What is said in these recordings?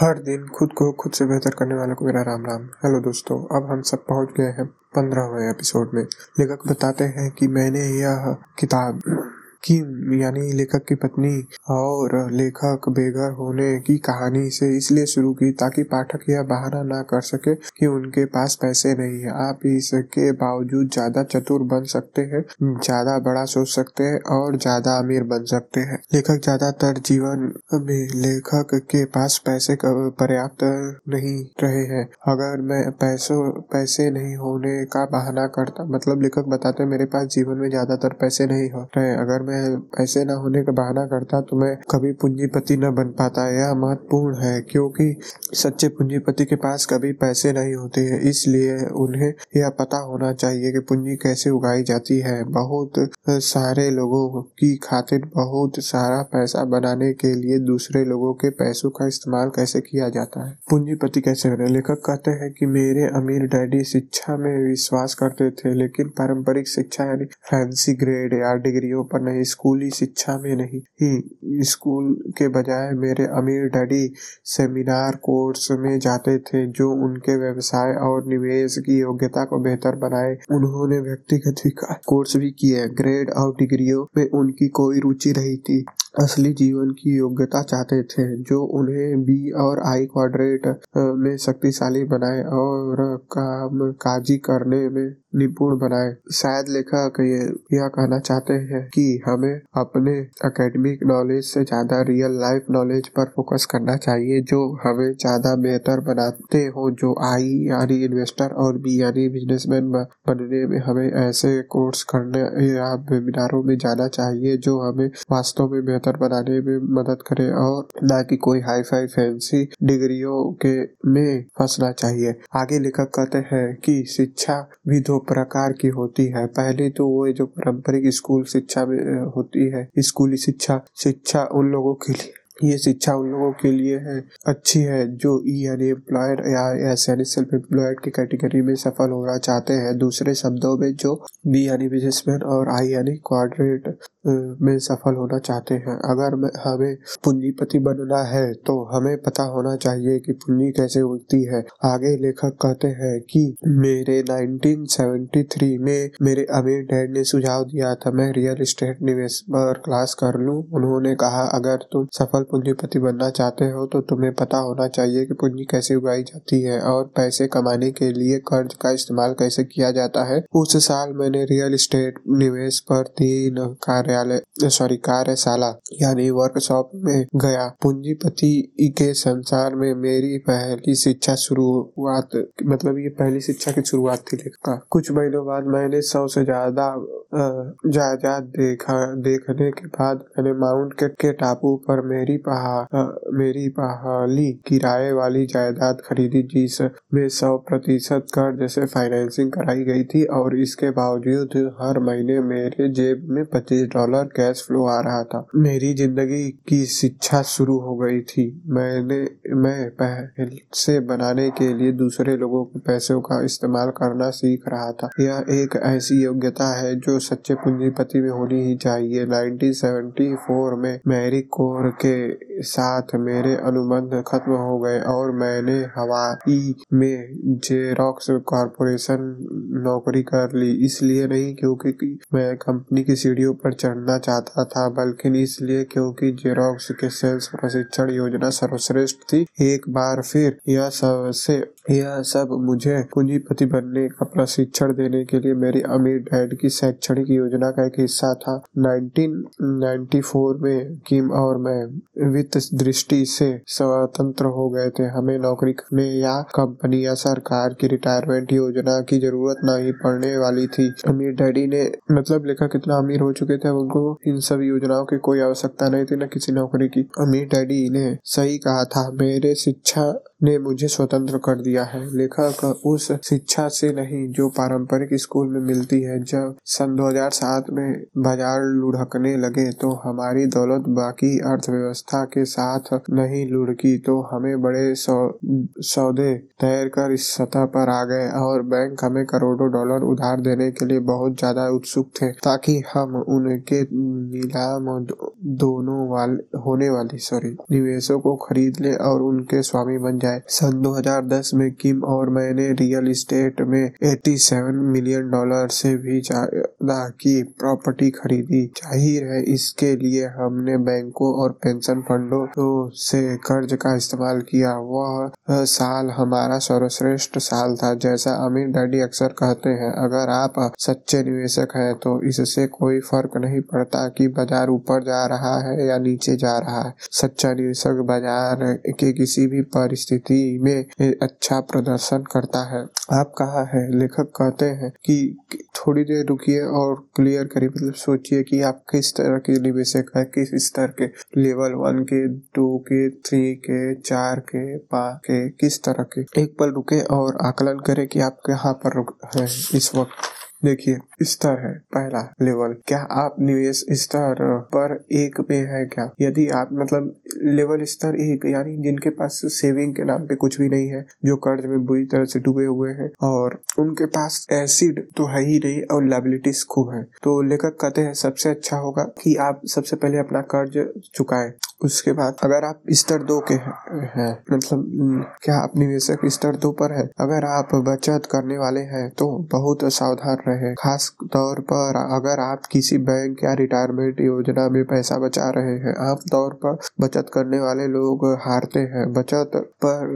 हर दिन खुद को खुद से बेहतर करने वालों को मेरा राम राम। हेलो दोस्तों, अब हम सब पहुँच गए हैं पंद्रहवें एपिसोड में। लेखक बताते हैं कि मैंने यह किताब की, यानी लेखक की पत्नी और लेखक बेघर होने की कहानी से इसलिए शुरू की ताकि पाठक यह बहाना ना कर सके कि उनके पास पैसे नहीं है। आप इसके बावजूद ज़्यादा चतुर बन सकते हैं, ज़्यादा बड़ा सोच सकते हैं और ज़्यादा अमीर बन सकते हैं। लेखक ज़्यादातर जीवन में लेखक के पास पैसे पर्याप्त नहीं रहे हैं। अगर मैं पैसों, पैसे नहीं होने का बहाना करता मतलब लेखक बताते मेरे पास जीवन में ज़्यादातर पैसे नहीं हो रहे अगर मैं मैं पैसे न होने का बहाना करता तो मैं कभी पूंजीपति न बन पाता। यह महत्वपूर्ण है, क्योंकि सच्चे पूंजीपति के पास कभी पैसे नहीं होते हैं। इसलिए उन्हें यह पता होना चाहिए कि पूंजी कैसे उगाई जाती है। बहुत सारे लोगों की खातिर बहुत सारा पैसा बनाने के लिए दूसरे लोगों के पैसों का इस्तेमाल कैसे किया जाता है? पूंजीपति कैसे बने लेखक कहते हैं कि मेरे अमीर डैडी शिक्षा में विश्वास करते थे, लेकिन पारंपरिक शिक्षा यानी फैंसी ग्रेड या डिग्रियों पर नहीं स्कूली शिक्षा में नहीं। ही, स्कूल के बजाय मेरे अमीर डैडी सेमिनार कोर्स में जाते थे, जो उनके व्यवसाय और निवेश की योग्यता को बेहतर बनाए। उन्होंने व्यक्तिगत विकास कोर्स भी किए। ग्रेड और डिग्रियों में उनकी कोई रुचि रही थी। असली जीवन की योग्यता चाहते थे, जो उन्हें बी और आई क्वाड्रेट में शक्तिशाली बनाए और काम काजी करने में निपुण बनाए। शायद लेखक यह कहना चाहते हैं कि हमें अपने एकेडमिक नॉलेज से ज़्यादा रियल लाइफ नॉलेज पर फोकस करना चाहिए, जो हमें ज़्यादा बेहतर बनाते हो, जो आई यानी इन्वेस्टर और बी यानी बिजनेसमैन बनने में हमें ऐसे कोर्स करने या वेबिनारों में जाना चाहिए, जो हमें वास्तव में बेहतर बनाने में मदद करे और न कि कोई हाई फाई फैंसी डिग्रियों के में फंसना चाहिए। आगे लेखक कहते हैं कि शिक्षा भी दो प्रकार की होती है। पहले तो वो जो पारंपरिक स्कूल शिक्षा होती है, स्कूली शिक्षा शिक्षा उन लोगों के लिए, ये शिक्षा उन लोगों के लिए है, अच्छी है, जो ई यानी एम्प्लॉयड या यानी सेल्फ एम्प्लॉयड की कैटेगरी में सफल होना चाहते हैं। दूसरे शब्दों में जो बी यानी बिजनेसमैन और आई यानी क्वाड्रेट में सफल होना चाहते हैं। अगर हमें पूंजीपति बनना है तो हमें पता होना चाहिए कि पूंजी कैसे उगती है। आगे लेखक कहते हैं कि, मेरे 1973 में मेरे अमीर डैड ने सुझाव दिया था, मैं रियल एस्टेट निवेश पर क्लास कर लूँ। उन्होंने कहा, अगर तुम सफल पूंजीपति बनना चाहते हो तो तुम्हें पता होना चाहिए कि पूंजी कैसे उगाई जाती है और पैसे कमाने के लिए कर्ज का इस्तेमाल कैसे किया जाता है। उस साल मैंने रियल एस्टेट निवेश पर तीन कार्यालय सॉरी कार्यशाला, यानी वर्कशॉप में गया। पूंजीपति के संसार में मेरी पहली शिक्षा शुरुआत मतलब ये पहली शिक्षा की शुरुआत थी लिखा। कुछ महीनों बाद मैंने सौ से ज़्यादा जायदाद देखा। देखने के बाद मैंने माउंट के के टापू पर मेरी पहा मेरी पहाली किराए वाली जायदाद खरीदी जिसमें सौ प्रतिशत कर्ज से फाइनेंसिंग कराई गई थी, और इसके बावजूद हर महीने मेरे जेब में पच्चीस डॉलर कैश फ्लो आ रहा था। मेरी ज़िंदगी की शिक्षा शुरू हो गई थी। मैंने, मैं पैसे बनाने के लिए दूसरे लोगों के पैसों का इस्तेमाल करना सीख रहा था। यह एक ऐसी योग्यता है जो सच्चे पूंजीपति में होनी ही चाहिए। 1974 में मैरी कोर के साथ मेरे अनुबंध खत्म हो गए और मैंने हवाई में जेरोक्स कॉरपोरेशन नौकरी कर ली। इसलिए नहीं, क्योंकि मैं कंपनी की सीढ़ियों पर चढ़ना चाहता था, बल्कि इसलिए क्योंकि जेरोक्स के सेल्स प्रशिक्षण योजना सर्वश्रेष्ठ थी। एक बार फिर यह सबसे यह सब मुझे पूंजीपति बनने का प्रशिक्षण देने के लिए मेरी अमीर डैड की शैक्षणिक योजना का एक हिस्सा था। 1994 में किम और मैं वित्त दृष्टि से स्वतंत्र हो गए थे। हमें नौकरी करने या कंपनी या सरकार की रिटायरमेंट योजना की ज़रूरत नहीं पड़ने वाली थी। अमीर डैडी ने मतलब लिखा कितना अमीर हो चुके थे उनको इन सब योजनाओं की कोई आवश्यकता नहीं थी, न किसी नौकरी की। अमीर डैडी ने सही कहा था, मेरे शिक्षा ने मुझे स्वतंत्र कर दिया है। लेखक उस शिक्षा से नहीं, जो पारंपरिक स्कूल में मिलती है। जब सन 2007 में बाज़ार लुढ़कने लगे तो हमारी दौलत बाकी अर्थव्यवस्था के साथ नहीं लुढ़की तो हमें बड़े सौदे तैर कर इस सतह पर आ गए और बैंक हमें करोड़ों डॉलर उधार देने के लिए बहुत ज़्यादा उत्सुक थे, ताकि हम उनके नीलाम दोनों वाले, होने वाले सॉरी निवेशों को खरीद ले और उनके स्वामी बन जाए। सन 2010 में किम और मैंने रियल इस्टेट में 87 मिलियन डॉलर से भी ज़्यादा की प्रॉपर्टी खरीदी। ज़ाहिर है, इसके लिए हमने बैंकों और पेंशन फंडों से कर्ज का इस्तेमाल किया। वह साल हमारा सर्वश्रेष्ठ साल था, जैसा अमीर डैडी अक्सर कहते हैं। अगर आप सच्चे निवेशक हैं तो इससे कोई फ़र्क नहीं पड़ता कि बाज़ार ऊपर जा रहा है या नीचे जा रहा है। सच्चा निवेशक बाज़ार के किसी भी परिस्थिति में अच्छा प्रदर्शन करता है। आप कहा है? लेखक कहते हैं कि थोड़ी देर रुकिए और क्लियर करिए। मतलब सोचिए कि आप किस तरह के निवेशक है, किस स्तर के? लेवल वन के टू के थ्री के, चार के, पाँच के, किस तरह के? एक पल रुके और आकलन करें कि आप कहाँ पर रुक है इस वक्त। देखिए स्तर है पहला लेवल क्या आप निवेश स्तर पर एक पे है क्या? यदि आप मतलब लेवल स्तर एक, यानी जिनके पास सेविंग के नाम पे कुछ भी नहीं है, जो कर्ज में बुरी तरह से डूबे हुए हैं, और उनके पास एसिड तो है ही नहीं, और लाइबिलिटीज खूब है। तो लेखक कहते हैं, सबसे अच्छा होगा कि आप सबसे पहले अपना कर्ज चुकाए। उसके बाद, अगर आप स्तर दो के हैं मतलब क्या आप निवेशक स्तर दो पर है? अगर आप बचत करने वाले हैं तो बहुत सावधान रहे। खास तौर पर अगर आप किसी बैंक या रिटायरमेंट योजना में पैसा बचा रहे हैं आमतौर पर बचत करने वाले लोग हारते हैं। बचत पर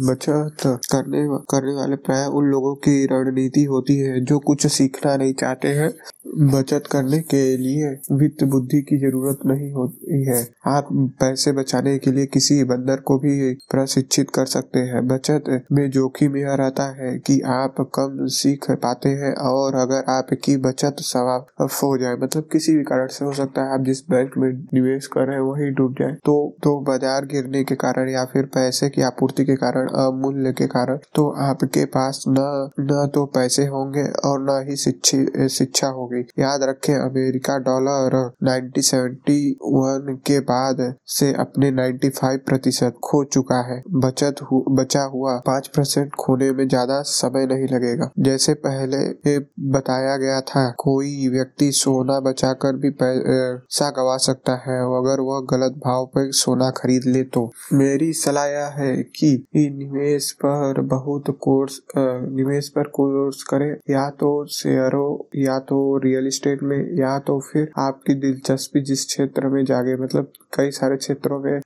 बचत करने करने वाले प्राय उन लोगों की रणनीति होती है जो कुछ सीखना नहीं चाहते हैं। बचत करने के लिए वित्त बुद्धि की ज़रूरत नहीं होती है। आप पैसे बचाने के लिए किसी बंदर को भी प्रशिक्षित कर सकते हैं। बचत में जोखिम यह रहता है कि आप कम सीख पाते हैं और अगर आपकी बचत समाप्त हो जाए मतलब किसी भी कारण से हो सकता है, आप जिस बैंक में निवेश कर रहे हैं वही डूब जाए। तो तो बाज़ार गिरने के कारण या फिर पैसे की आपूर्ति के कारण, अमूल्य के कारण तो आपके पास न न तो पैसे होंगे और न ही शिक्षा होगी। याद रखें अमेरिका डॉलर 1971 के बाद से अपने 95 प्रतिशत खो चुका है। बचत हु, बचा हुआ पाँच परसेंट खोने में ज़्यादा समय नहीं लगेगा। जैसे पहले बताया गया था कोई व्यक्ति सोना बचाकर भी पैसा गवा सकता है अगर वह गलत भाव पर सोना खरीद ले तो। मेरी सलाह यह है कि निवेश पर बहुत कोर्स निवेश पर कोर्स करें। या तो शेयरों या तो रियल स्टेट में, या तो फिर आपकी दिलचस्पी जिस क्षेत्र में जागे मतलब कई सारे क्षेत्रों में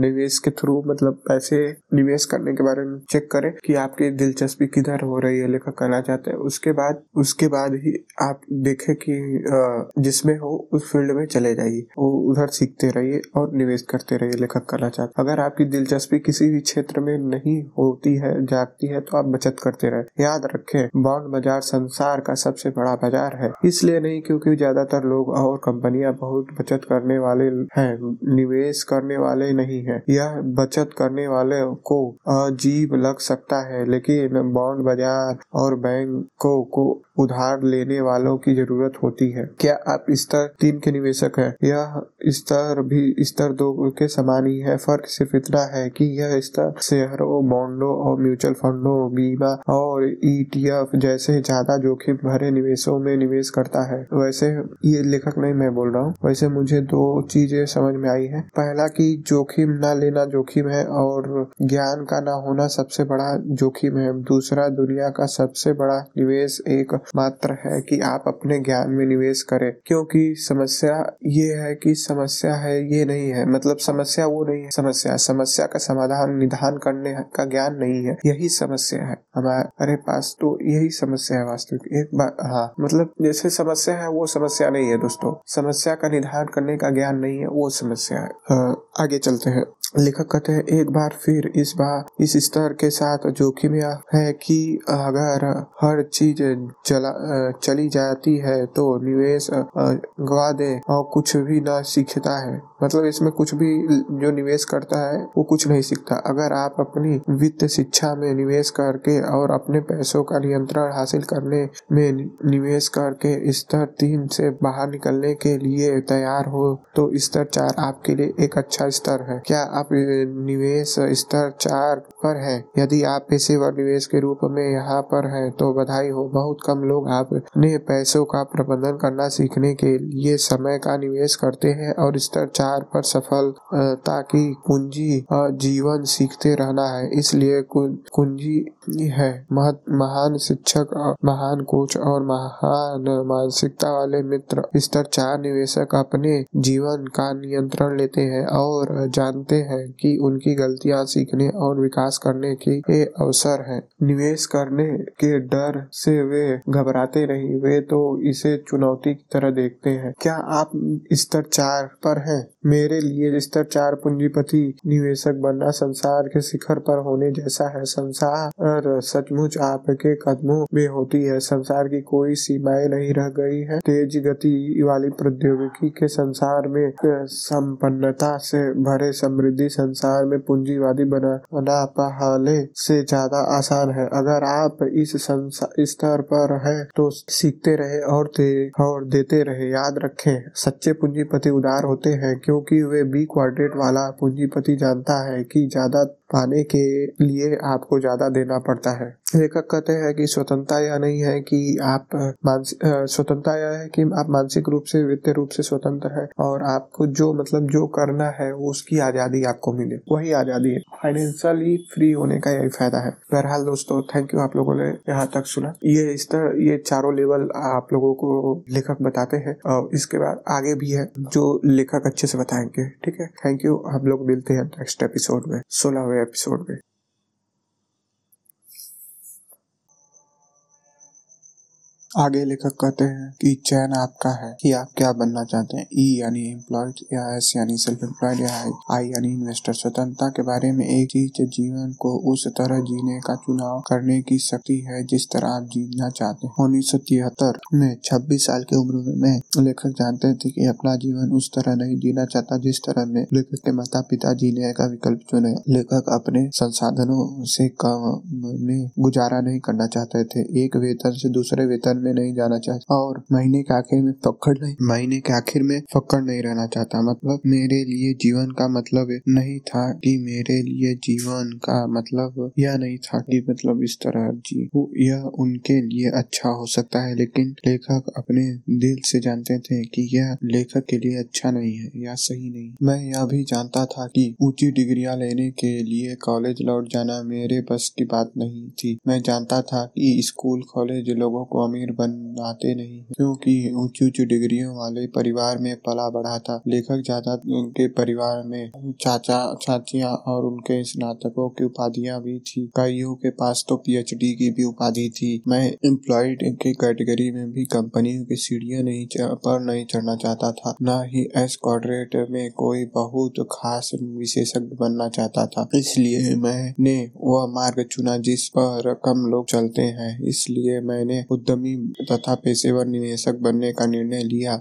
निवेश के थ्रू मतलब पैसे निवेश करने के बारे में चेक करें कि आपकी दिलचस्पी किधर हो रही है, लेखक कहना चाहते हैं। उसके बाद उसके बाद ही आप देखें कि जिसमें हो, उस फ़ील्ड में चले जाइए। वो उधर सीखते रहिए और निवेश करते रहिए, लेखक कहना चाहते अगर आपकी दिलचस्पी किसी भी क्षेत्र में नहीं होती है, जागती है तो आप बचत करते रहे। याद रखें बॉन्ड बाज़ार संसार का सबसे बड़ा बाज़ार है। इसलिए नहीं, क्योंकि ज़्यादातर लोग और कंपनियाँ बहुत बचत करने वाले हैं, निवेश करने वाले नहीं है। यह बचत करने वाले को अजीब लग सकता है, लेकिन बॉन्ड बाज़ार और बैंकों को उधार लेने वालों की ज़रूरत होती है। क्या आप स्तर तीन के निवेशक हैं? यह स्तर भी, स्तर दो के समान ही है। फ़र्क सिर्फ़ इतना है कि यह स्तर शेयरों, बॉन्डों और म्यूचुअल फंडों, बीमा और ईटीएफ जैसे ज़्यादा जोखिम भरे निवेशों में निवेश करता है। वैसे ये लेखक नहीं मैं बोल रहा हूँ। वैसे मुझे दो चीज़ें समझ में आई है। पहला कि जोखिम ना लेना जोखिम है और ज्ञान का ना होना सबसे बड़ा जोखिम है। दूसरा, दुनिया का सबसे बड़ा निवेश एक मात्र है कि आप अपने ज्ञान में निवेश करें। क्योंकि समस्या ये है कि समस्या है, ये नहीं है। मतलब समस्या वो नहीं है। समस्या समस्या का समाधान, निधान करने का ज्ञान नहीं है। यही समस्या है। हमारे पास तो यही समस्या है वास्तविक। एक बार हाँ मतलब जैसे समस्या है वो समस्या नहीं है दोस्तों। समस्या का निर्धारण करने का ज्ञान नहीं है वो समस्या है। आ, आगे चलते हैं। लेखक कहते हैं, एक बार फिर इस बार इस स्तर के साथ जोखिम यह है कि अगर हर चीज़ चला चली जाती है तो निवेश गवा दे और कुछ भी न सीखता है। मतलब इसमें कुछ भी जो निवेश करता है, वो कुछ नहीं सीखता। अगर आप अपनी वित्त शिक्षा में निवेश करके और अपने पैसों का नियंत्रण हासिल करने में निवेश करके स्तर तीन से बाहर निकलने के लिए तैयार हो तो स्तर चार आपके लिए एक अच्छा स्तर है। क्या आप निवेश स्तर चार पर है। यदि आप पेशेवर निवेश के रूप में यहाँ पर है तो बधाई हो। बहुत कम लोग अपने पैसों का प्रबंधन करना सीखने के लिए समय का निवेश करते हैं और स्तर चार पर सफलता की कुंजी जीवन सीखते रहना है। इसलिए कुंजी है। महान शिक्षक महान कोच और महान मानसिकता वाले मित्र स्तर चार निवेशक अपने जीवन का नियंत्रण लेते हैं और जानते हैं कि उनकी गलतियाँ सीखने और विकास करने के अवसर है। निवेश करने के डर से वे घबराते नहीं, वे तो इसे चुनौती की तरह देखते हैं। क्या आप स्तर चार पर हैं? मेरे लिए स्तर चार पूंजीपति निवेशक बनना संसार के शिखर पर होने जैसा है। संसार सचमुच आपके कदमों में होती है। संसार की कोई सीमाएँ नहीं रह गई है। तेज गति वाली प्रौद्योगिकी के संसार में संपन्नता से भरे समृद्धि संसार में पूंजीवादी बना बना पहले से ज़्यादा आसान है। अगर आप इस स्तर पर है तो सीखते रहे और दे, और देते रहे। याद रखें, सच्चे पूंजीपति उदार होते हैं, क्योंकि वे बी क्वाड्रेट वाला पूंजीपति जानता है कि ज़्यादा पाने के लिए आपको ज़्यादा देना पड़ता है। लेखक कहते हैं कि स्वतंत्रता यह नहीं है कि आप स्वतंत्रता यह है कि आप मानसिक रूप से वित्तीय रूप से स्वतंत्र है और आपको जो मतलब जो करना है उसकी आज़ादी आपको मिले। वही आज़ादी है। फाइनेंशियली फ्री होने का यही फ़ायदा है। बहरहाल दोस्तों थैंक यू आप लोगों ने यहाँ तक सुना। ये इस तरह, ये चारों लेवल आप लोगों को लेखक बताते हैं और इसके बाद आगे भी है, जो लेखक अच्छे से बताएँगे। ठीक है? थैंक यू हम लोग मिलते हैं नेक्स्ट एपिसोड में। सोलहवें एपिसोड में आगे लेखक कहते हैं कि चयन आपका है कि आप क्या बनना चाहते हैं। ई e यानी एम्प्लॉयड या एस यानी सेल्फ एम्प्लॉयड या आई यानी इन्वेस्टर स्वतंत्रता के बारे में एक चीज़ जीवन को उस तरह जीने का चुनाव करने की शक्ति है जिस तरह आप जीना चाहते हैं। उन्नीस सौ तिहत्तर में छब्बीस साल की उम्र में लेखक जानते थे कि अपना जीवन उस तरह नहीं जीना चाहता जिस तरह में लेखक के माता पिता जीने का विकल्प चुने। लेखक अपने संसाधनों से कम में गुजारा नहीं करना चाहते थे। एक वेतन से दूसरे वेतन में नहीं जाना चाहता और महीने के आखिर में पकड़ नहीं, महीने के आखिर में पकड़ नहीं रहना चाहता। मतलब मेरे लिए जीवन का मतलब नहीं था कि मेरे लिए जीवन का मतलब यह नहीं था कि मतलब इस तरह जी यह उनके लिए अच्छा हो सकता है। लेकिन लेखक अपने दिल से जानते थे कि यह लेखक के लिए अच्छा नहीं है या सही नहीं। मैं यह भी जानता था कि ऊँची डिग्रियाँ लेने के लिए कॉलेज लौट जाना मेरे बस की बात नहीं थी। मैं जानता था कि स्कूल, कॉलेज लोगों को अमीर अमीर बनाते नहीं क्योंकि ऊँची ऊँची डिग्रियों वाले परिवार में पला बढ़ा था। लेखक ज़्यादा उनके परिवार में चाचा, चाचियाँ और उनके स्नातकों की उपाधियाँ भी थी। कईयों के पास तो पीएचडी की भी उपाधि थी। मैं एम्प्लॉयड के कैटेगरी में भी कंपनियों की सीढ़ियाँ नहीं पर नहीं चढ़ना चाहता था। न ही एस क्वाड्रेट में कोई बहुत खास विशेषज्ञ बनना चाहता था। इसलिए मैंने वह मार्ग चुना जिस पर कम लोग चलते हैं। इसलिए मैंने उद्यमी तथा पेशेवर निवेशक बनने का निर्णय लिया।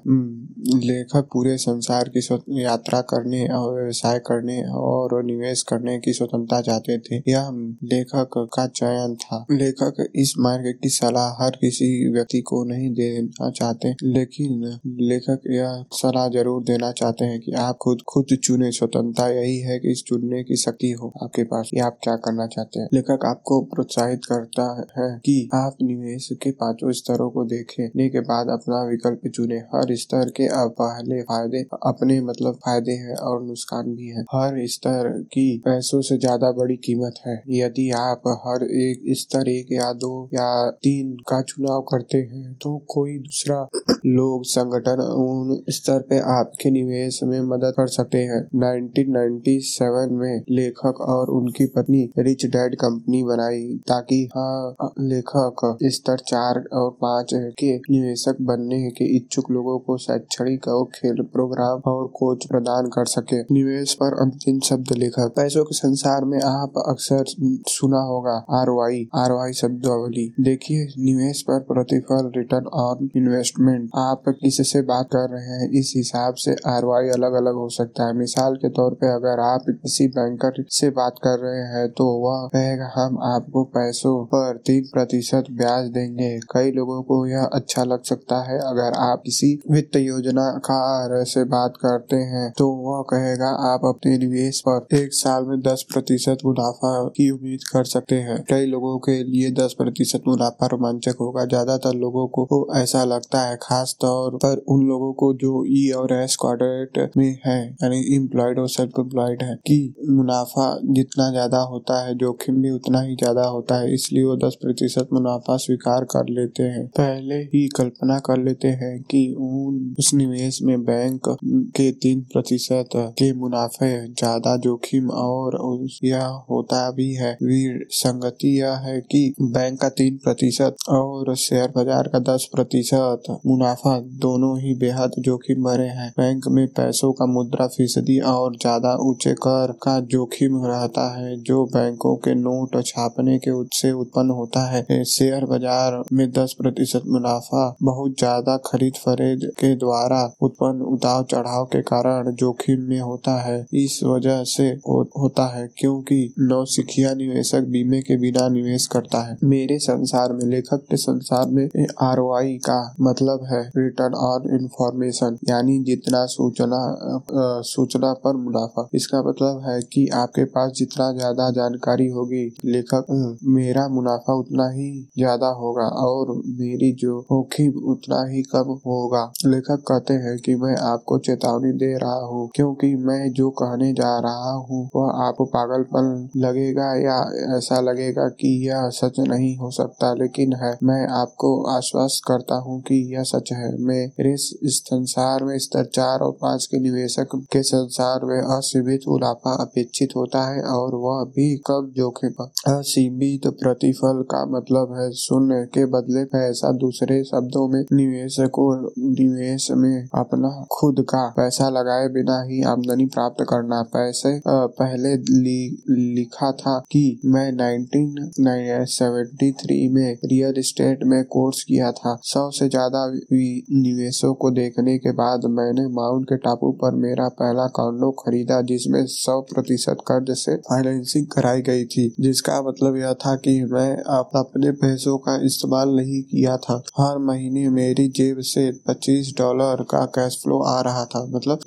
लेखक पूरे संसार की यात्रा करने और व्यवसाय करने और निवेश करने की स्वतंत्रता चाहते थे। यह लेखक का चयन था। लेखक इस मार्ग की सलाह हर किसी व्यक्ति को नहीं देना चाहते, लेकिन लेखक यह सलाह ज़रूर देना चाहते हैं कि आप खुद खुद चुने। स्वतंत्रता यही है कि इस चुनने की शक्ति हो आपके पास। आप क्या करना चाहते हैं? लेखक आपको प्रोत्साहित करता है कि आप निवेश के पाँचों स्तरों को देखने के बाद अपना विकल्प चुने। हर स्तर के पहले फ़ायदे अपने मतलब फ़ायदे हैं और नुकसान भी है। हर स्तर की पैसों से ज़्यादा बड़ी कीमत है। यदि आप हर एक स्तर एक या दो या तीन का चुनाव करते हैं तो कोई दूसरा लोग, संगठन उन स्तर पे आपके निवेश में मदद कर सकते हैं। 1997 में लेखक और उनकी पत्नी रिच डैड कंपनी बनाई ताकि हाँ लेखक स्तर चार और पाँच के निवेशक बनने के इच्छुक लोगों को शैक्षणिक और खेल प्रोग्राम और कोच प्रदान कर सके। निवेश पर अंतिम शब्द लेखक पैसों के संसार में आप अक्सर सुना होगा आर वाई आर वाई शब्दावली। देखिए, निवेश पर प्रतिफल रिटर्न ऑन इन्वेस्टमेंट आप किससे बात कर रहे हैं? इस हिसाब से आर वाई अलग अलग हो सकता है। मिसाल के तौर पर अगर आप किसी बैंकर से बात कर रहे हैं तो वह कहेगा हम आपको पैसों पर तीन प्रतिशत ब्याज देंगे। कई लोगों को यह अच्छा लग सकता है। अगर आप किसी वित्त योजनाकार से बात करते हैं तो वह कहेगा, आप अपने निवेश पर एक साल में दस प्रतिशत मुनाफा की उम्मीद कर सकते हैं। कई लोगों के लिए दस प्रतिशत मुनाफा रोमांचक होगा। ज़्यादातर लोगों को ऐसा लगता है, खास तौर पर उन लोगों को जो ई और एस क्वाड्रेट में है, यानी इम्प्लॉयड और सेल्फ एम्प्लॉयड है, कि मुनाफा जितना ज़्यादा होता है, जोखिम भी उतना ही ज़्यादा होता है। इसलिए वो दस प्रतिशत मुनाफा स्वीकार कर लेते हैं। पहले ही कल्पना कर लेते हैं कि उन उस निवेश में बैंक के तीन प्रतिशत के मुनाफे, ज़्यादा जोखिम और यह होता भी है। वीर संगति यह है कि बैंक का तीन प्रतिशत और शेयर बाज़ार का दस प्रतिशत मुनाफा दोनों ही बेहद जोखिम भरे हैं। बैंक में पैसों का मुद्रा फ़ीसदी और ज़्यादा ऊँचे कर का जोखिम रहता है, जो बैंकों के नोट छापने के से उत्पन्न होता है। शेयर बाज़ार में दस प्रतिशत मुनाफा बहुत ज़्यादा खरीद फरेद के द्वारा उत्पन्न उतार चढ़ाव के कारण जोखिम में होता है। इस वजह से हो, होता है क्योंकि नौसिखिया निवेशक बीमे के बिना निवेश करता है। मेरे संसार में लेखक के संसार में आर का मतलब है रिटर्न ऑन इन्फॉर्मेशन यानी जितना सूचना सूचना पर मुनाफा। इसका मतलब है कि आपके पास जितना ज़्यादा जानकारी होगी लेखक मेरा मुनाफा उतना ही ज़्यादा होगा और मेरी जो जोखिम उतना ही कम होगा। लेखक कहते हैं कि मैं आपको चेतावनी दे रहा हूँ, क्योंकि मैं जो कहने जा रहा हूँ, वह आपको पागलपन लगेगा या ऐसा लगेगा कि यह सच नहीं हो सकता। लेकिन है, मैं आपको आश्वस्त करता हूँ कि यह सच है। मेरे संसार में स्तर चार और पाँच के निवेशक के संसार में असीमित मुनाफा अपेक्षित होता है और वह भी कम जोखिम, असीमित प्रतिफल का मतलब है, शून्य के बदले पैसा दूसरे शब्दों में निवेश को निवेश में अपना खुद का पैसा लगाए बिना ही आमदनी प्राप्त करना। पैसे पहले लि, लिखा था कि मैं 1973 में रियल एस्टेट में कोर्स किया था। सौ से ज़्यादा निवेशों को देखने के बाद मैंने माउंट के टापू पर मेरा पहला कॉन्डो खरीदा जिसमें सौ प्रतिशत कर्ज से फाइनेंसिंग कराई गई थी जिसका मतलब यह था कि मैं अपने पैसों का इस्तेमाल नहीं किया था। हर महीने मेरी जेब से 25 डॉलर का कैश फ्लो आ रहा था। मतलब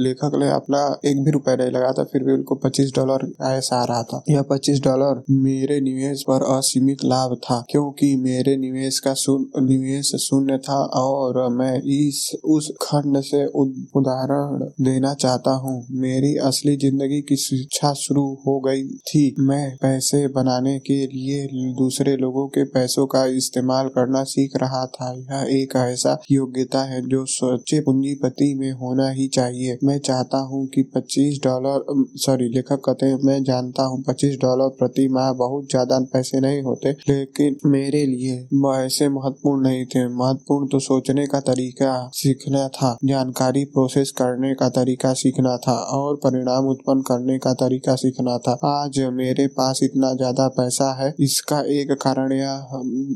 लेखक ने अपना एक भी रुपया नहीं लगा था, फिर भी उनको 25 डॉलर कैश आ रहा था। यह 25 डॉलर मेरे निवेश पर असीमित लाभ था, क्योंकि मेरे निवेश का निवेश शून्य था और मैं इस, उस खंड से उदाहरण देना चाहता हूँ। मेरी असली ज़िंदगी की शिक्षा शुरू हो गई थी। मैं पैसे बनाने के लिए दूसरे लोगों के पैसों का इस्तेमाल करना सीख रहा था। यह एक ऐसा योग्यता है जो सच्चे पूंजीपति में होना ही चाहिए। मैं चाहता हूँ कि 25 डॉलर सॉरी, लेखक कहते हैं, मैं जानता हूँ 25 डॉलर प्रति माह बहुत ज़्यादा पैसे नहीं होते, लेकिन मेरे लिए ऐसे महत्वपूर्ण नहीं थे। महत्वपूर्ण तो सोचने का तरीका सीखना था, जानकारी प्रोसेस करने का तरीका सीखना था, और परिणाम उत्पन्न करने का तरीका सीखना था। आज मेरे पास इतना ज़्यादा पैसा है, इसका एक कारण यह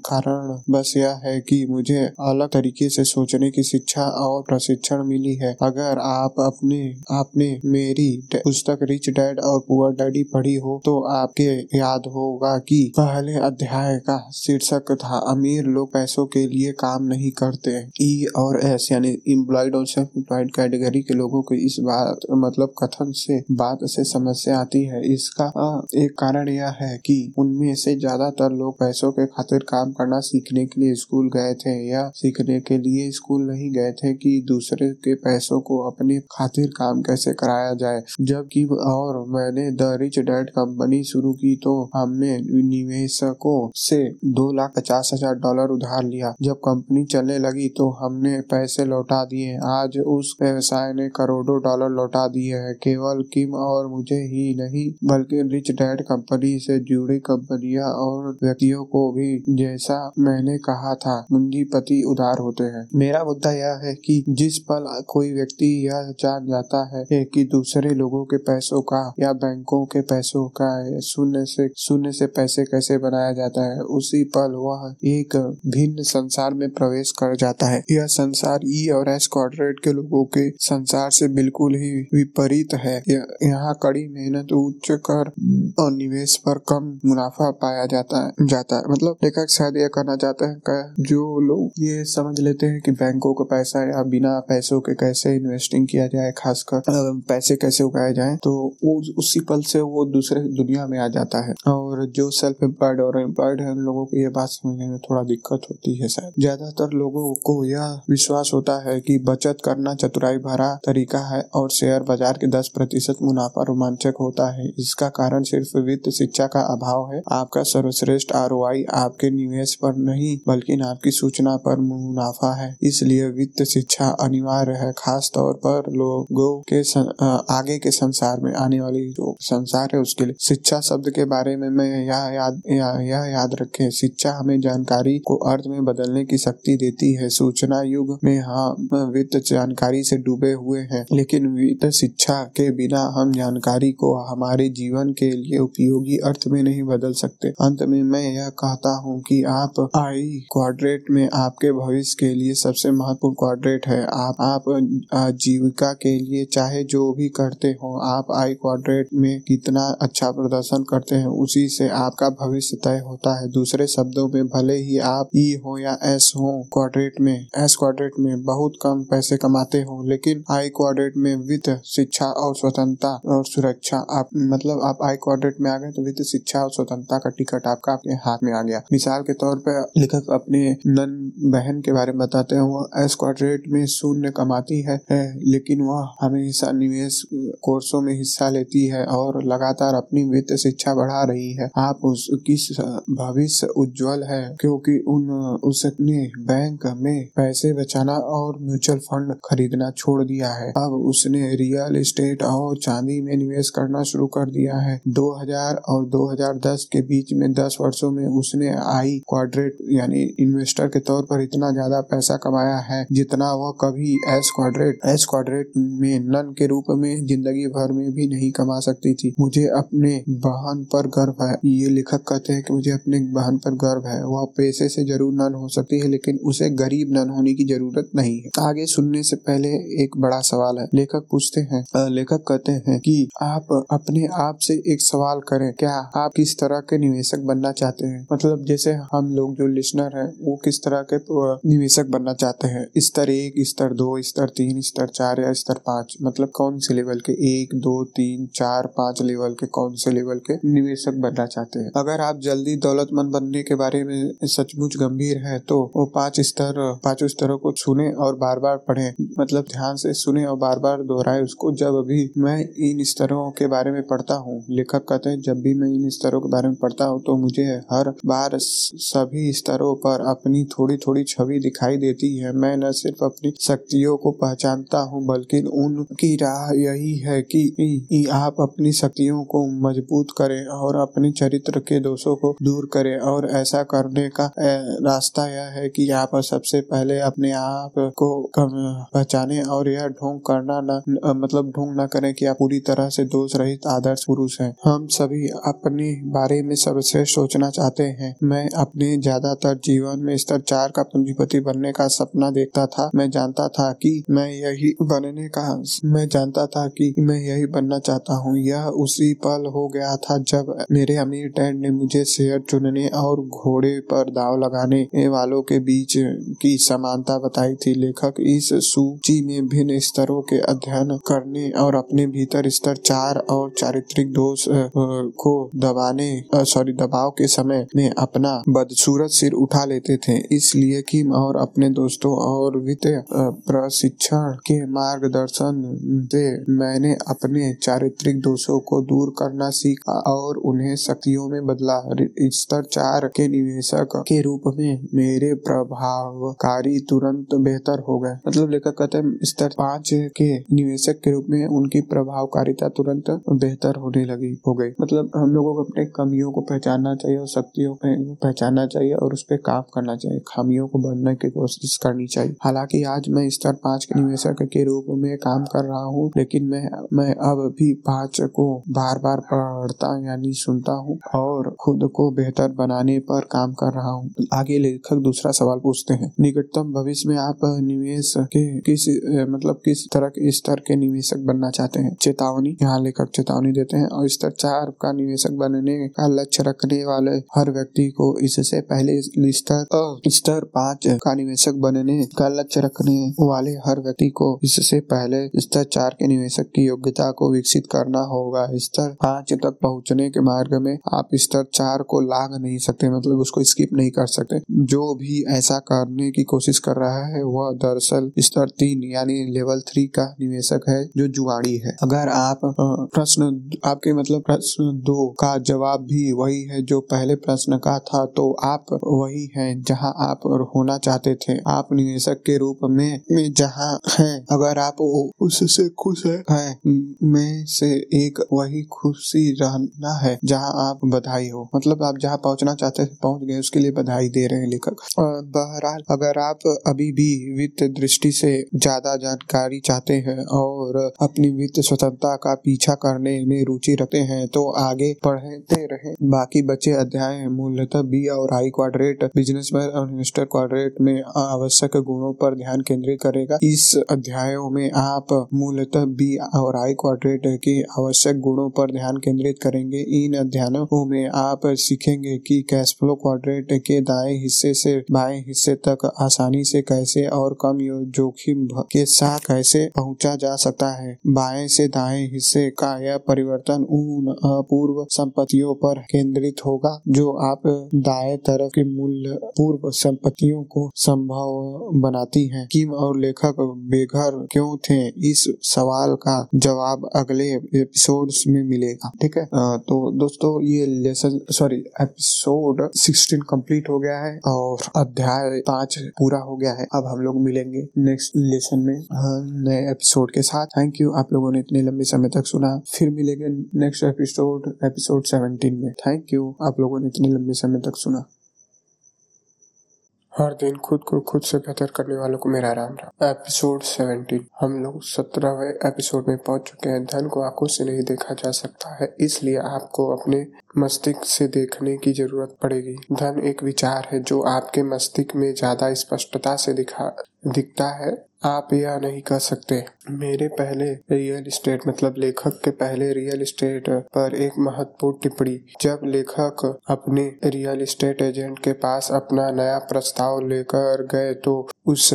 कारण बस यह है कि मुझे अलग तरीके से सोचने की शिक्षा और प्रशिक्षण मिली है। अगर आप अपने, आपने मेरी पुस्तक रिच डैड और पुअर डैडी पढ़ी हो तो आपके याद होगा कि पहले अध्याय का शीर्षक था, अमीर लोग पैसों के लिए काम नहीं करते। ई और एस, यानी इम्प्लॉयड और सेल्फ एम्प्लॉयड कैटेगरी के लोगों को इस बात मतलब कथन से, बात से समस्या आती है। इसका एक कारण यह है कि उनमें से ज़्यादातर लोग पैसों के खातिर काम करना सीखने के लिए स्कूल गए थे या सीखने के लिए स्कूल नहीं गए थे कि दूसरे के पैसों को अपने खातिर काम कैसे कराया जाए। जबकि और मैंने द रिच डैड कंपनी शुरू की तो हमने निवेशकों से दो लाख पचास हज़ार डॉलर उधार लिया। जब कंपनी चलने लगी तो हमने पैसे लौटा दिए। आज उस व्यवसाय ने करोड़ों डॉलर लौटा दिए हैं। केवल किम और मुझे ही नहीं, बल्कि रिच डैड कंपनी से जुड़ी कंपनियाँ और व्यक्तियों को भी। जैसा मैंने कहा था पूंजीपति उदार होते हैं। मेरा मुद्दा यह है कि जिस पल कोई व्यक्ति यह जान जाता है कि दूसरे लोगों के पैसों का या बैंकों के पैसों का शून्य से शून्य से पैसे कैसे बनाया जाता है, उसी पल वह एक भिन्न संसार में प्रवेश कर जाता है। यह संसार ई और एस क्वाड्रेट के लोगों के संसार से बिल्कुल ही विपरीत है। यहाँ कड़ी मेहनत, उच्च कर और निवेश पर कम मुनाफा पाया जाता है जाता है। मतलब लेखक शायद यह करना चाहते हैं जो लोग ये समझ लेते हैं कि बैंकों का पैसा या बिना पैसों के कैसे इन्वेस्टिंग किया जाए, खासकर पैसे कैसे उगाए जाए तो वो उसी पल से वो दूसरे दुनिया में आ जाता है। और जो सेल्फ एम्प्लॉयड और एम्प्लॉयड है, उन लोगों को ये बात समझने में थोड़ा दिक्कत होती है शायद। ज़्यादातर लोगों को यह विश्वास होता है कि बचत करना चतुराई भरा तरीका है और शेयर बाज़ार के दस प्रतिशत मुनाफा रोमांचक होता है। इसका कारण सिर्फ़ वित्त शिक्षा का अभाव है। आपका सर्वश्रेष्ठ आर आपके निवेश पर नहीं बल्कि आपकी सूचना पर मुनाफा है। इसलिए वित्त शिक्षा अनिवार्य है खास तौर पर लोगों के सं, आगे के संसार में आने वाली जो संसार है उसके लिए। शिक्षा शब्द के बारे में मैं यह याद यह याद रखें शिक्षा हमें जानकारी को अर्थ में बदलने की शक्ति देती है। सूचना युग में हम वित्त जानकारी से डूबे हुए हैं लेकिन वित्त शिक्षा के बिना हम जानकारी को हमारे जीवन के लिए उपयोगी अर्थ में नहीं बदल सकते। अंत में मैं यह कहता हूँ कि आप आई क्वाड्रेट में आपके भविष्य के लिए सबसे महत्वपूर्ण क्वाड्रेट है। आप आप जीविका के लिए चाहे जो भी करते हो, आप आई क्वाड्रेट में कितना अच्छा प्रदर्शन करते हैं, उसी से आपका भविष्य तय होता है। दूसरे शब्दों में, भले ही आप ई हो या एस हो क्वाड्रेट में एस क्वाड्रेट में बहुत कम पैसे कमाते हो, लेकिन आई क्वाड्रेट में वित्त, शिक्षा और स्वतंत्रता और सुरक्षा, आप मतलब आप आई क्वाड्रेट में आ गए तो वित्त, शिक्षा और स्वतंत्रता का टिकट आपका आपके हाथ में आ गया। मिसाल के तौर पर लेखक अपने नन बहन के बारे में बताते हैं। वो एस क्वाड्रेट में शून्य कमाती है, है लेकिन वह हमेशा निवेश कोर्सों में हिस्सा लेती है और लगातार अपनी वित्त शिक्षा बढ़ा रही है। आप उसकी भविष्य उज्जवल है क्योंकि उन उसने बैंक में पैसे बचाना और म्यूचुअल फंड खरीदना छोड़ दिया है। अब उसने रियल एस्टेट और चांदी में निवेश करना शुरू कर दिया है। 2000 और 2010 के बीच में 10 वर्षों में उसने आई क्वाड्रेट यानी इन्वेस्टर के तौर पर इतना ज़्यादा पैसा कमाया है जितना वह कभी एस क्वाड्रेट एस क्वाड्रेट में नन के रूप में ज़िंदगी भर में भी नहीं कमा सकती थी। मुझे अपने बहन पर गर्व है। ये लेखक कहते हैं कि मुझे अपने बहन पर गर्व है। वह पैसे से ज़रूर नन हो सकती है, लेकिन उसे गरीब नन होने की ज़रूरत नहीं है। आगे सुनने से पहले एक बड़ा सवाल है। लेखक पूछते हैं लेखक कहते हैं कि आप अपने आप से एक सवाल करें, क्या आप किस तरह के निवेशक बनना चाहते हैं? मतलब जैसे हम लोग जो लिसनर हैं, वो किस तरह के निवेशक बनना चाहते हैं? स्तर एक स्तर दो स्तर तीन स्तर चार या स्तर पाँच? मतलब कौन से लेवल के? एक, दो, तीन, चार, पाँच लेवल के कौन से लेवल के निवेशक बनना चाहते हैं? अगर आप जल्दी दौलतमंद बनने के बारे में सचमुच गंभीर है तो वो पाँच स्तर, पाँचों स्तरों को सुने और बार बार पढ़े। मतलब ध्यान से सुने और बार बार दोहराए उसको। जब अभी मैं इन स्तरों के बारे में पढ़ता हूँ, लेखक कहते हैं, जब भी मैं इन स्तरों के बारे में पढ़ता हूँ तो मुझे हर बार सभी स्तरों पर अपनी थोड़ी थोड़ी छवि दिखाई देती है। मैं न सिर्फ़ अपनी शक्तियों को पहचानता हूँ, बल्कि उनकी राह यही है कि आप अपनी शक्तियों को मज़बूत करें और अपने चरित्र के दोषों को दूर करें। और ऐसा करने का रास्ता यह है कि आप सबसे पहले अपने आप को पहचाने और यह ढोंग करना न मतलब ढोंग न करें कि आप पूरी तरह से दोष रहित आदर्श पुरुष हैं। हम सभी अपने बारे में सर्वश्रेष्ठ सोचना चाहते हैं। मैं अपने ज़्यादातर जीवन में स्तर चार का पूंजीपति बनने का सपना देखता था। मैं जानता था कि मैं यही बनने का मैं जानता था कि मैं यही बनना चाहता हूँ। यह उसी पल हो गया था जब मेरे अमीर डैड ने मुझे शेयर चुनने और घोड़े पर दाव लगाने वालों के बीच की समानता बताई थी। लेखक इस सूची में भिन्न स्तरों के अध्ययन करने और अपने भीतर स्तर चार और चारित्रिक दोष को दबाने सॉरी दबाव के समय में अपना बदसूरत सिर उठा लेते थे, इसलिए किम और अपने दोस्तों और वित्त प्रशिक्षण के मार्गदर्शन से मैंने अपने चारित्रिक दोषों को दूर करना सीखा और उन्हें शक्तियों में बदला। स्तर चार के निवेशक के रूप में मेरे प्रभावकारी तुरंत बेहतर हो गए। मतलब लेखक कहते हैं स्तर पाँच के निवेशक के रूप में उनकी प्रभावकारिता तुरंत बेहतर होने लगी, हो गई। मतलब हम लोगों को अपने कमियों को पहचानना चाहिए और शक्तियों को पहचानना चाहिए और उस पर काम करना चाहिए। खामियों को बढ़ने की कोशिश करनी चाहिए। हालाँकि आज मैं स्तर पाँच के निवेशक के रूप में काम कर रहा हूँ, लेकिन मैं मैं अब भी पाँच को बार बार पढ़ता यानी सुनता हूँ और खुद को बेहतर बनाने पर काम कर रहा हूँ। आगे लेखक दूसरा सवाल पूछते हैं। निकटतम भविष्य में आप निवेश के किस मतलब किस तरह के स्तर के निवेशक बनना चाहते हैं? चेतावनी। यहाँ लेखक चेतावनी देते हैं। और स्तर चार का निवेशक बनने का लक्ष्य रखने वाले हर व्यक्ति को इससे पहले स्तर स्तर पाँच का निवेशक बनने का लक्ष्य रखने वाले हर व्यक्ति को इससे पहले स्तर चार के निवेशक की योग्यता को विकसित करना होगा। स्तर पाँच तक पहुँचने के मार्ग में आप स्तर चार को लाग नहीं सकते मतलब उसको स्किप नहीं कर सकते। जो भी ऐसा करने की कोशिश कर रहा है, वह दरअसल स्तर तीन, यानी लेवल थ्री का निवेशक है, जो जुआड़ी है। अगर आप प्रश्न, आपके मतलब प्रश्न दो का जवाब भी वही है जो पहले प्रश्न का था तो आप वही है जहाँ आप होना चाहते थे। आप निवेशक के रूप में, में जहाँ हैं। अगर आप उससे खुश है, में से एक वही खुशी रहना है जहाँ आप बधाई हो। मतलब आप जहाँ पहुँचना चाहते थे पहुँच गए उसके लिए बधाई दे रहे हैं लेखक। बहरहाल अगर आप अभी भी वित्त दृष्टि से ज़्यादा जानकारी चाहते हैं और अपनी वित्त स्वतंत्रता का पीछा करने में रुचि रखते हैं तो आगे पढ़ते रहे। बाकी बचे अध्याय मूलतः बी और आई क्वाड्रेट बिज़नेस और इन्वेस्टर क्वाड्रेट में आवश्यक गुणों पर ध्यान केंद्रित करेगा। इस अध्यायों में आप मूलतः बी और आई क्वाड्रेट के आवश्यक गुणों पर ध्यान केंद्रित करेंगे। इन अध्ययनों में आप सीखेंगे कि कैश फ्लो क्वाड्रेट के दाएँ हिस्से से बाएँ हिस्से तक आसानी से कैसे और कम जोखिम के साथ कैसे पहुँचा जा सकता है। बाएँ से दाएँ हिस्से का यह परिवर्तन उन अपूर्व संपत्तियों पर केंद्रित होगा, जो आप दाएँ तरफ़ के मूल्य पूर्व संपत्तियों को संभव बनाती हैं। किम और लेखक बेघर क्यों थे? इस सवाल का जवाब अगले एपिसोड में मिलेगा। ठीक है? तो दोस्तों, ये लेसन सॉरी एपिसोड 16 कंप्लीट हो गया है और अध्याय पाँच पूरा हो गया है। अब हम लोग मिलेंगे नेक्स्ट लेसन में नए एपिसोड के साथ। थैंक यू आप लोगों ने इतने लंबे समय तक सुना। फिर मिलेंगे नेक्स्ट एपिसोड एपिसोड 17 में। थैंक यू आप लोगों ने इतने लंबे समय तक सुना। हर दिन खुद को खुद से बेहतर करने वालों को मेरा राम राम। एपिसोड सेवेंटीन हम लोग सत्रहवें एपिसोड में पहुँच चुके हैं। धन को आँखों से नहीं देखा जा सकता है, इसलिए आपको अपने मस्तिष्क से देखने की ज़रूरत पड़ेगी। धन एक विचार है जो आपके मस्तिष्क में ज़्यादा स्पष्टता से दिखा दिखता है। आप यह नहीं कर सकते। मेरे पहले रियल एस्टेट मतलब लेखक के पहले रियल एस्टेट पर एक महत्वपूर्ण टिप्पणी। जब लेखक अपने रियल एस्टेट एजेंट के पास अपना नया प्रस्ताव लेकर गए तो उस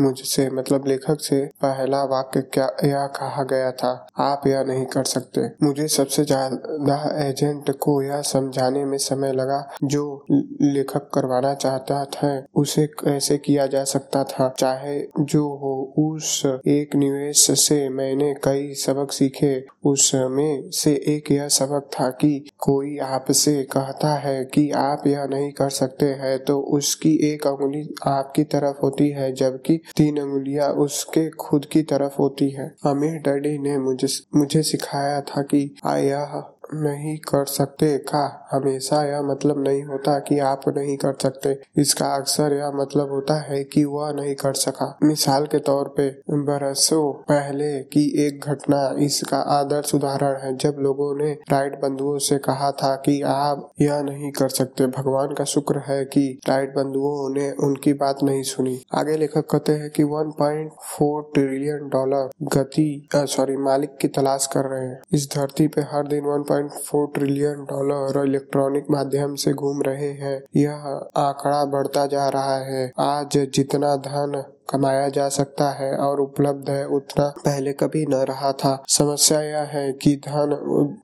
मुझसे मतलब लेखक से पहला वाक्य क्या यह कहा गया था, आप यह नहीं कर सकते। मुझे सबसे ज़्यादा एजेंट को यह समझाने में समय लगा, जो लेखक करवाना चाहता था, उसे कैसे किया जा सकता था, चाहे जो हो, उस एक निवेश से मैंने कई सबक सीखे। उसमें से एक यह सबक था कि कोई आपसे कहता है कि आप यह नहीं कर सकते हैं तो उसकी एक अंगुली आपकी तरफ़ होती है, जबकि तीन उंगलियाँ उसके खुद की तरफ़ होती है। अमीर डैडी ने मुझे मुझे सिखाया था कि आया नहीं कर सकते। का हमेशा यह मतलब नहीं होता कि आप नहीं कर सकते। इसका अक्सर यह मतलब होता है कि वह नहीं कर सका। मिसाल के तौर पे, बरसों पहले की एक घटना, इसका आदर्श उदाहरण है। जब लोगों ने राइट बंधुओं से कहा था कि आप यह नहीं कर सकते, भगवान का शुक्र है कि राइट बंधुओं ने उनकी बात नहीं सुनी। आगे लेखक कहते हैं कि 1.4 ट्रिलियन डॉलर गति सॉरी मालिक की तलाश कर रहे हैं। इस धरती पे हर दिन 1.4 ट्रिलियन डॉलर इलेक्ट्रॉनिक माध्यम से घूम रहे हैं। यह आंकड़ा बढ़ता जा रहा है। आज जितना धन कमाया जा सकता है और उपलब्ध है, उतना पहले कभी न रहा था। समस्या यह है कि धन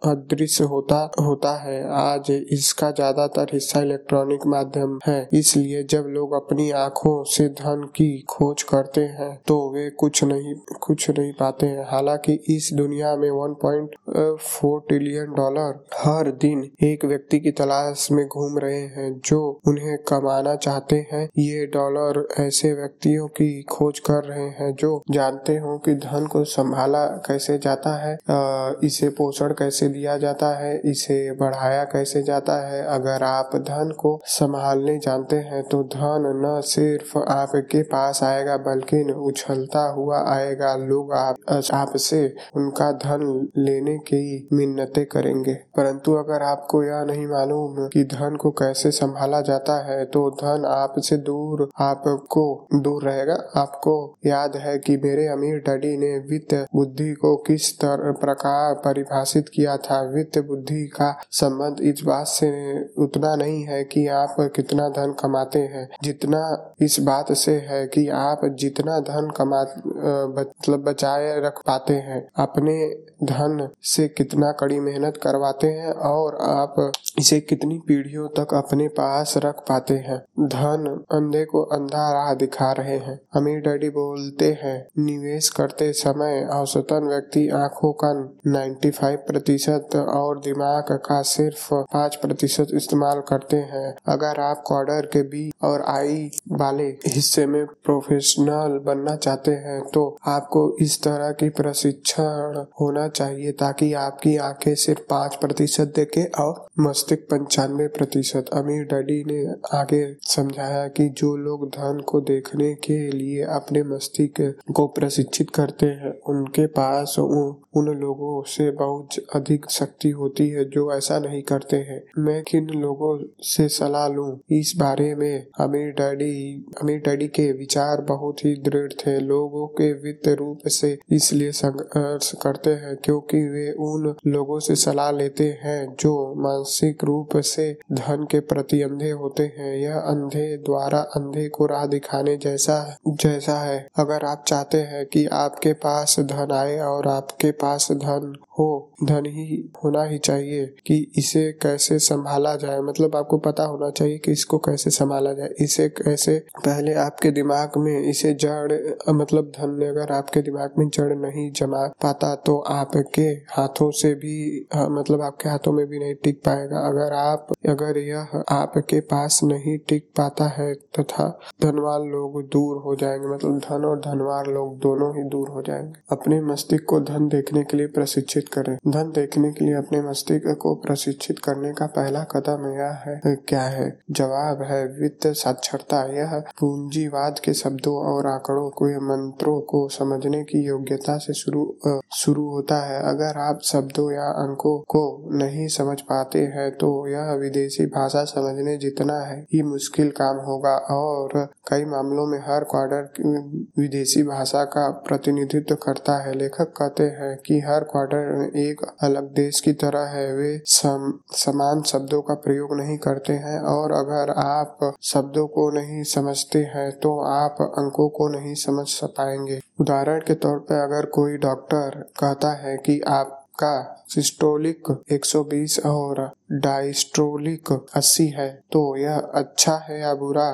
अदृश्य होता होता है। आज इसका ज़्यादातर हिस्सा इलेक्ट्रॉनिक माध्यम है। इसलिए जब लोग अपनी आँखों से धन की खोज करते हैं तो वे कुछ नहीं कुछ नहीं पाते हैं। हालाँकि इस दुनिया में 1.4 ट्रिलियन डॉलर हर दिन एक व्यक्ति की तलाश में घूम रहे हैं, जो उन्हें कमाना चाहते हैं। ये डॉलर ऐसे व्यक्तियों की की खोज कर रहे हैं, जो जानते हो कि धन को संभाला कैसे जाता है इसे पोषण कैसे दिया जाता है, इसे बढ़ाया कैसे जाता है। अगर आप धन को संभालने जानते हैं तो धन न सिर्फ़ आपके पास आएगा, बल्कि उछलता हुआ आएगा। लोग आप, आपसे उनका धन लेने की मिन्नतें करेंगे। परंतु अगर आपको यह नहीं मालूम कि धन को कैसे संभाला जाता है तो धन आपसे दूर, आपको दूर रहेगा। आपको याद है कि मेरे अमीर डैडी ने वित्त बुद्धि को किस तरह प्रकार परिभाषित किया था? वित्त बुद्धि का संबंध इस बात से उतना नहीं है कि आप कितना धन कमाते हैं। जितना इस बात से है कि आप जितना धन कमा मतलब बचाए रख पाते हैं, अपने धन से कितना कड़ी मेहनत करवाते हैं और आप इसे कितनी पीढ़ियों तक अपने पास रख पाते हैं। धन अंधे को अंधा राह दिखा रहे हैं। अमीर डैडी बोलते हैं, निवेश करते समय औसतन व्यक्ति आँखों का 95 प्रतिशत और दिमाग का सिर्फ़ पाँच प्रतिशत इस्तेमाल करते हैं। अगर आप क्वार्टर के बी और आई वाले हिस्से में प्रोफेशनल बनना चाहते हैं तो आपको इस तरह की प्रशिक्षण होना चाहिए ताकि आपकी आँखें सिर्फ़ पाँच प्रतिशत देखे और मस्तिष्क पंचानवे प्रतिशत। अमीर डैडी ने आगे समझाया कि जो लोग धन को देखने के लिए अपने मस्तिष्क को प्रशिक्षित करते हैं। उनके पास उन लोगों से बहुत अधिक शक्ति होती है जो ऐसा नहीं करते हैं। मैं किन लोगों से सलाह लूँ? इस बारे में अमीर डैडी अमीर डैडी के विचार बहुत ही दृढ़ थे। लोगों के वित्त रूप से इसलिए संघर्ष करते हैं क्योंकि वे उन लोगों से सलाह लेते हैं जो मानसिक रूप से धन के प्रति अंधे होते हैं। यह अंधे द्वारा अंधे को राह दिखाने जैसा जैसा है। अगर आप चाहते हैं कि आपके पास धन आए और आपके पास धन हो, धन ही होना ही चाहिए कि इसे कैसे संभाला जाए। मतलब आपको पता होना चाहिए कि इसको कैसे संभाला जाए। इसे कैसे पहले आपके दिमाग में इसे जड़ मतलब धन अगर आपके दिमाग में जड़ नहीं जमा पाता तो आपके हाथों से भी मतलब आपके हाथों में भी नहीं टिक पाएगा। अगर आप, अगर यह आपके पास नहीं टिक पाता है तथा धनवान लोग दूर हो जाएँगे मतलब धन और धनवान लोग दोनों ही दूर हो जाएँगे। अपने मस्तिष्क को धन देखने के लिए प्रशिक्षित करें। धन देखने के लिए अपने मस्तिष्क को प्रशिक्षित करने का पहला कदम यह है क्या है? जवाब है, वित्त साक्षरता। यह पूंजीवाद के शब्दों और आंकड़ों को मंत्रों को समझने की योग्यता से शुरू शुरू होता है। अगर आप शब्दों या अंकों को नहीं समझ पाते हैं तो यह विदेशी भाषा समझने जितना है ही मुश्किल काम होगा। और कई मामलों में हर क्वार्टर विदेशी भाषा का प्रतिनिधित्व करता है। लेखक कहते हैं कि हर क्वार्टर एक अलग देश की तरह है। वे सम, समान शब्दों का प्रयोग नहीं करते हैं और अगर आप शब्दों को नहीं समझते हैं तो आप अंकों को नहीं समझ पाएँगे। उदाहरण के तौर पर अगर कोई डॉक्टर कहता है कि आप का सिस्टोलिक 120 और डायस्ट्रोलिक 80 है। तो यह अच्छा है या बुरा?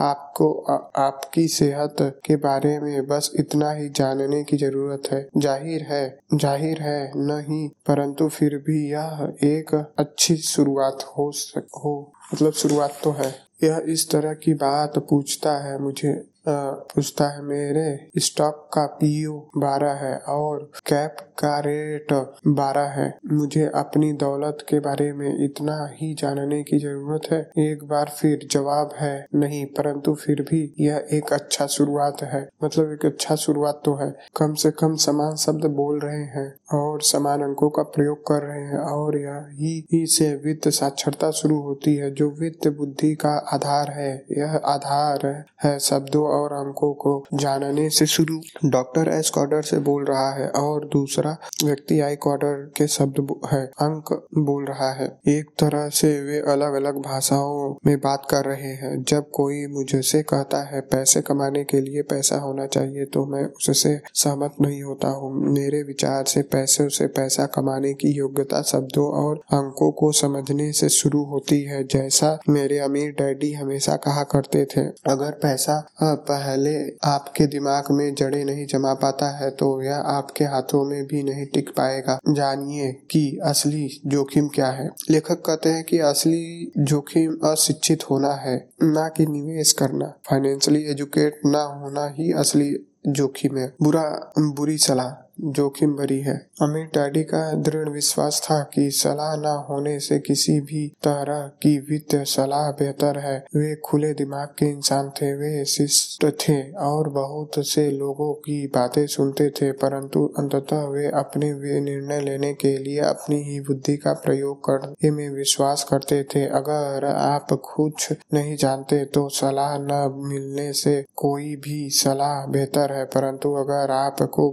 आपको आ, आपकी सेहत के बारे में बस इतना ही जानने की ज़रूरत है। ज़ाहिर है ज़ाहिर है नहीं परंतु फिर भी यह एक अच्छी शुरुआत हो सक हो मतलब शुरुआत तो है। यह इस तरह की बात पूछता है मुझे। पूछता है मेरे स्टॉक का पीयू बारह है और कैप का रेट बारह है। मुझे अपनी दौलत के बारे में इतना ही जानने की ज़रूरत है। एक बार फिर जवाब है नहीं, परंतु फिर भी यह एक अच्छा शुरुआत है। मतलब एक अच्छा शुरुआत तो है। कम से कम समान शब्द बोल रहे हैं और समान अंकों का प्रयोग कर रहे हैं और यह ही से वित्त साक्षरता शुरू होती है, जो वित्त बुद्धि का आधार है। यह आधार है शब्दों और अंकों को जानने से शुरू डॉक्टर एस क्वार्टर से बोल रहा है और दूसरा व्यक्ति आई क्वार्टर के शब्द है, अंक बोल रहा है। एक तरह से वे अलग अलग भाषाओं में बात कर रहे हैं। जब कोई मुझसे कहता है, पैसे कमाने के लिए पैसा होना चाहिए तो मैं उससे सहमत नहीं होता हूँ। मेरे विचार से पैसे से पैसा कमाने की योग्यता शब्दों और अंकों को समझने से शुरू होती है, जैसा मेरे अमीर डैडी हमेशा कहा करते थे। अगर पैसा पहले आपके दिमाग में जड़े नहीं जमा पाता है तो यह आपके हाथों में भी नहीं टिक पाएगा। जानिए कि असली जोखिम क्या है। लेखक कहते हैं कि असली जोखिम अशिक्षित होना है, ना कि निवेश करना। फाइनेंशियली एजुकेट ना होना ही असली जोखिम है। बुरा, बुरी सलाह। जोखिम भरी है। अमीर डैडी का दृढ़ विश्वास था कि सलाह न होने से किसी भी तरह की वित्त सलाह बेहतर है। वे खुले दिमाग के इंसान थे, वे शिष्ट थे और बहुत से लोगों की बातें सुनते थे, परंतु अंततः वे अपने वे निर्णय लेने के लिए अपनी ही बुद्धि का प्रयोग करने में विश्वास करते थे। अगर आप कुछ नहीं जानते तो सलाह न मिलने से कोई भी सलाह बेहतर है, परंतु अगर आपको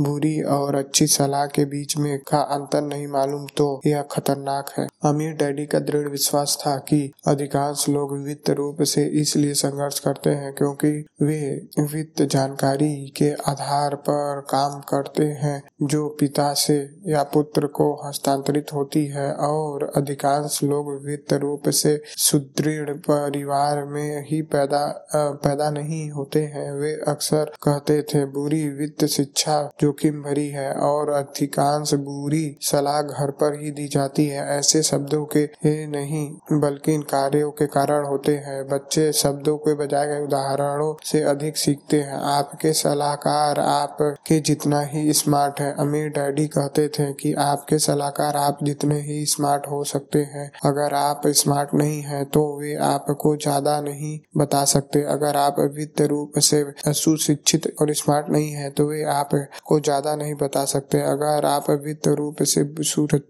बुरी बुरी और अच्छी सलाह के बीच में का अंतर नहीं मालूम तो यह खतरनाक है। अमीर डैडी का दृढ़ विश्वास था कि अधिकांश लोग वित्त रूप से इसलिए संघर्ष करते हैं क्योंकि वे वित्त जानकारी के आधार पर काम करते हैं, जो पिता से या पुत्र को हस्तांतरित होती है और अधिकांश लोग वित्त रूप से सुदृढ़ परिवार में ही पैदा पैदा नहीं होते हैं। वे अक्सर कहते थे, बुरी वित्त शिक्षा जोखिम जोखिम भरी है और अधिकांश बुरी सलाह घर पर ही दी जाती है। ऐसे शब्दों के नहीं, बल्कि इन कार्यों के कारण होते हैं। बच्चे शब्दों के बजाय उदाहरणों से अधिक सीखते हैं। आपके सलाहकार आपके जितना ही स्मार्ट है। अमीर डैडी कहते थे कि आपके सलाहकार आप जितने ही स्मार्ट हो सकते हैं। अगर आप स्मार्ट नहीं है तो वे आपको ज़्यादा नहीं बता सकते। अगर आप वित्त रूप से सुशिक्षित और स्मार्ट नहीं है तो वे आपको ज़्यादा ज़्यादा नहीं बता सकते। अगर आप वित्त रूप से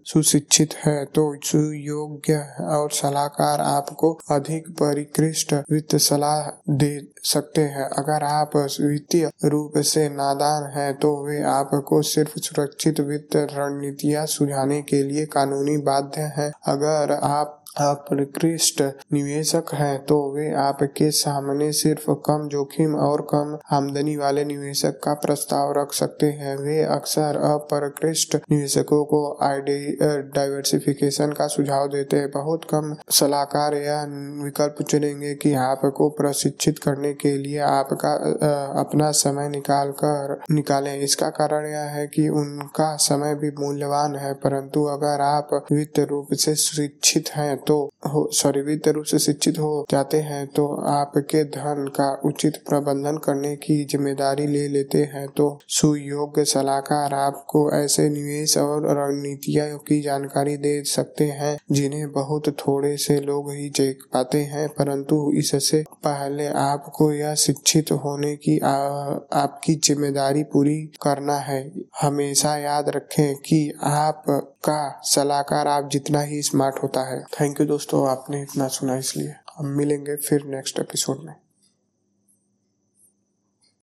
सुशिक्षित है तो सुयोग्य और सलाहकार आपको अधिक परिकृष्ट वित्त सलाह दे सकते हैं। अगर आप वित्तीय रूप से नादान हैं तो वे आपको सिर्फ़ सुरक्षित वित्त रणनीतियाँ सुझाने के लिए कानूनी बाध्य हैं। अगर आप आप निवेशक हैं तो वे आपके सामने सिर्फ़ कम जोखिम और कम आमदनी वाले निवेशक का प्रस्ताव रख सकते हैं। वे अक्सर अपरकृष्ट निवेशकों को डाइवर्सिफिकेशन का सुझाव देते हैं। बहुत कम सलाहकार यह विकल्प चुनेंगे कि आपको प्रशिक्षित करने के लिए आपका अपना समय निकाल कर निकालें। इसका कारण यह है कि उनका समय भी मूल्यवान है, परंतु अगर आप वित्त रूप से शिक्षित हैं तो सॉरी वित्त रूप से शिक्षित हो जाते हैं तो आपके धन का उचित प्रबंधन करने की ज़िम्मेदारी ले लेते हैं। तो सुयोग्य सलाहकार आपको ऐसे निवेश और रणनीतियों की जानकारी दे सकते हैं जिन्हें बहुत थोड़े से लोग ही देख पाते हैं। परंतु इससे पहले आपको यह शिक्षित होने की आ, आपकी ज़िम्मेदारी पूरी करना है। हमेशा याद रखें कि आप का सलाहकार आप जितना ही स्मार्ट होता है। थैंक यू दोस्तों, आपने इतना सुना इसलिए। हम मिलेंगे फिर नेक्स्ट एपिसोड में।